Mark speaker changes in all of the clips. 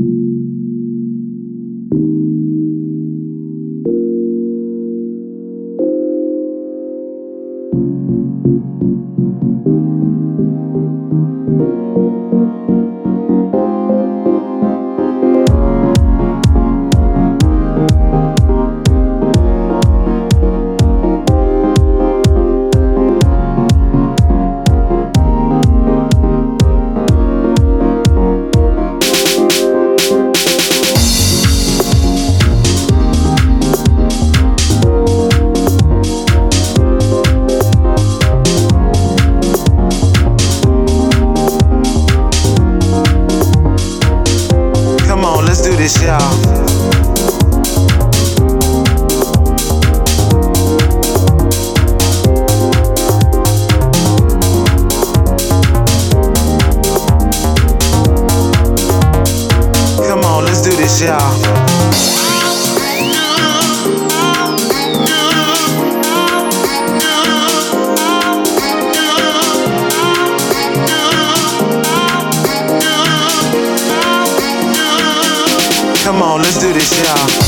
Speaker 1: Come Come on, let's do this, y'all.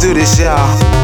Speaker 1: do this, y'all.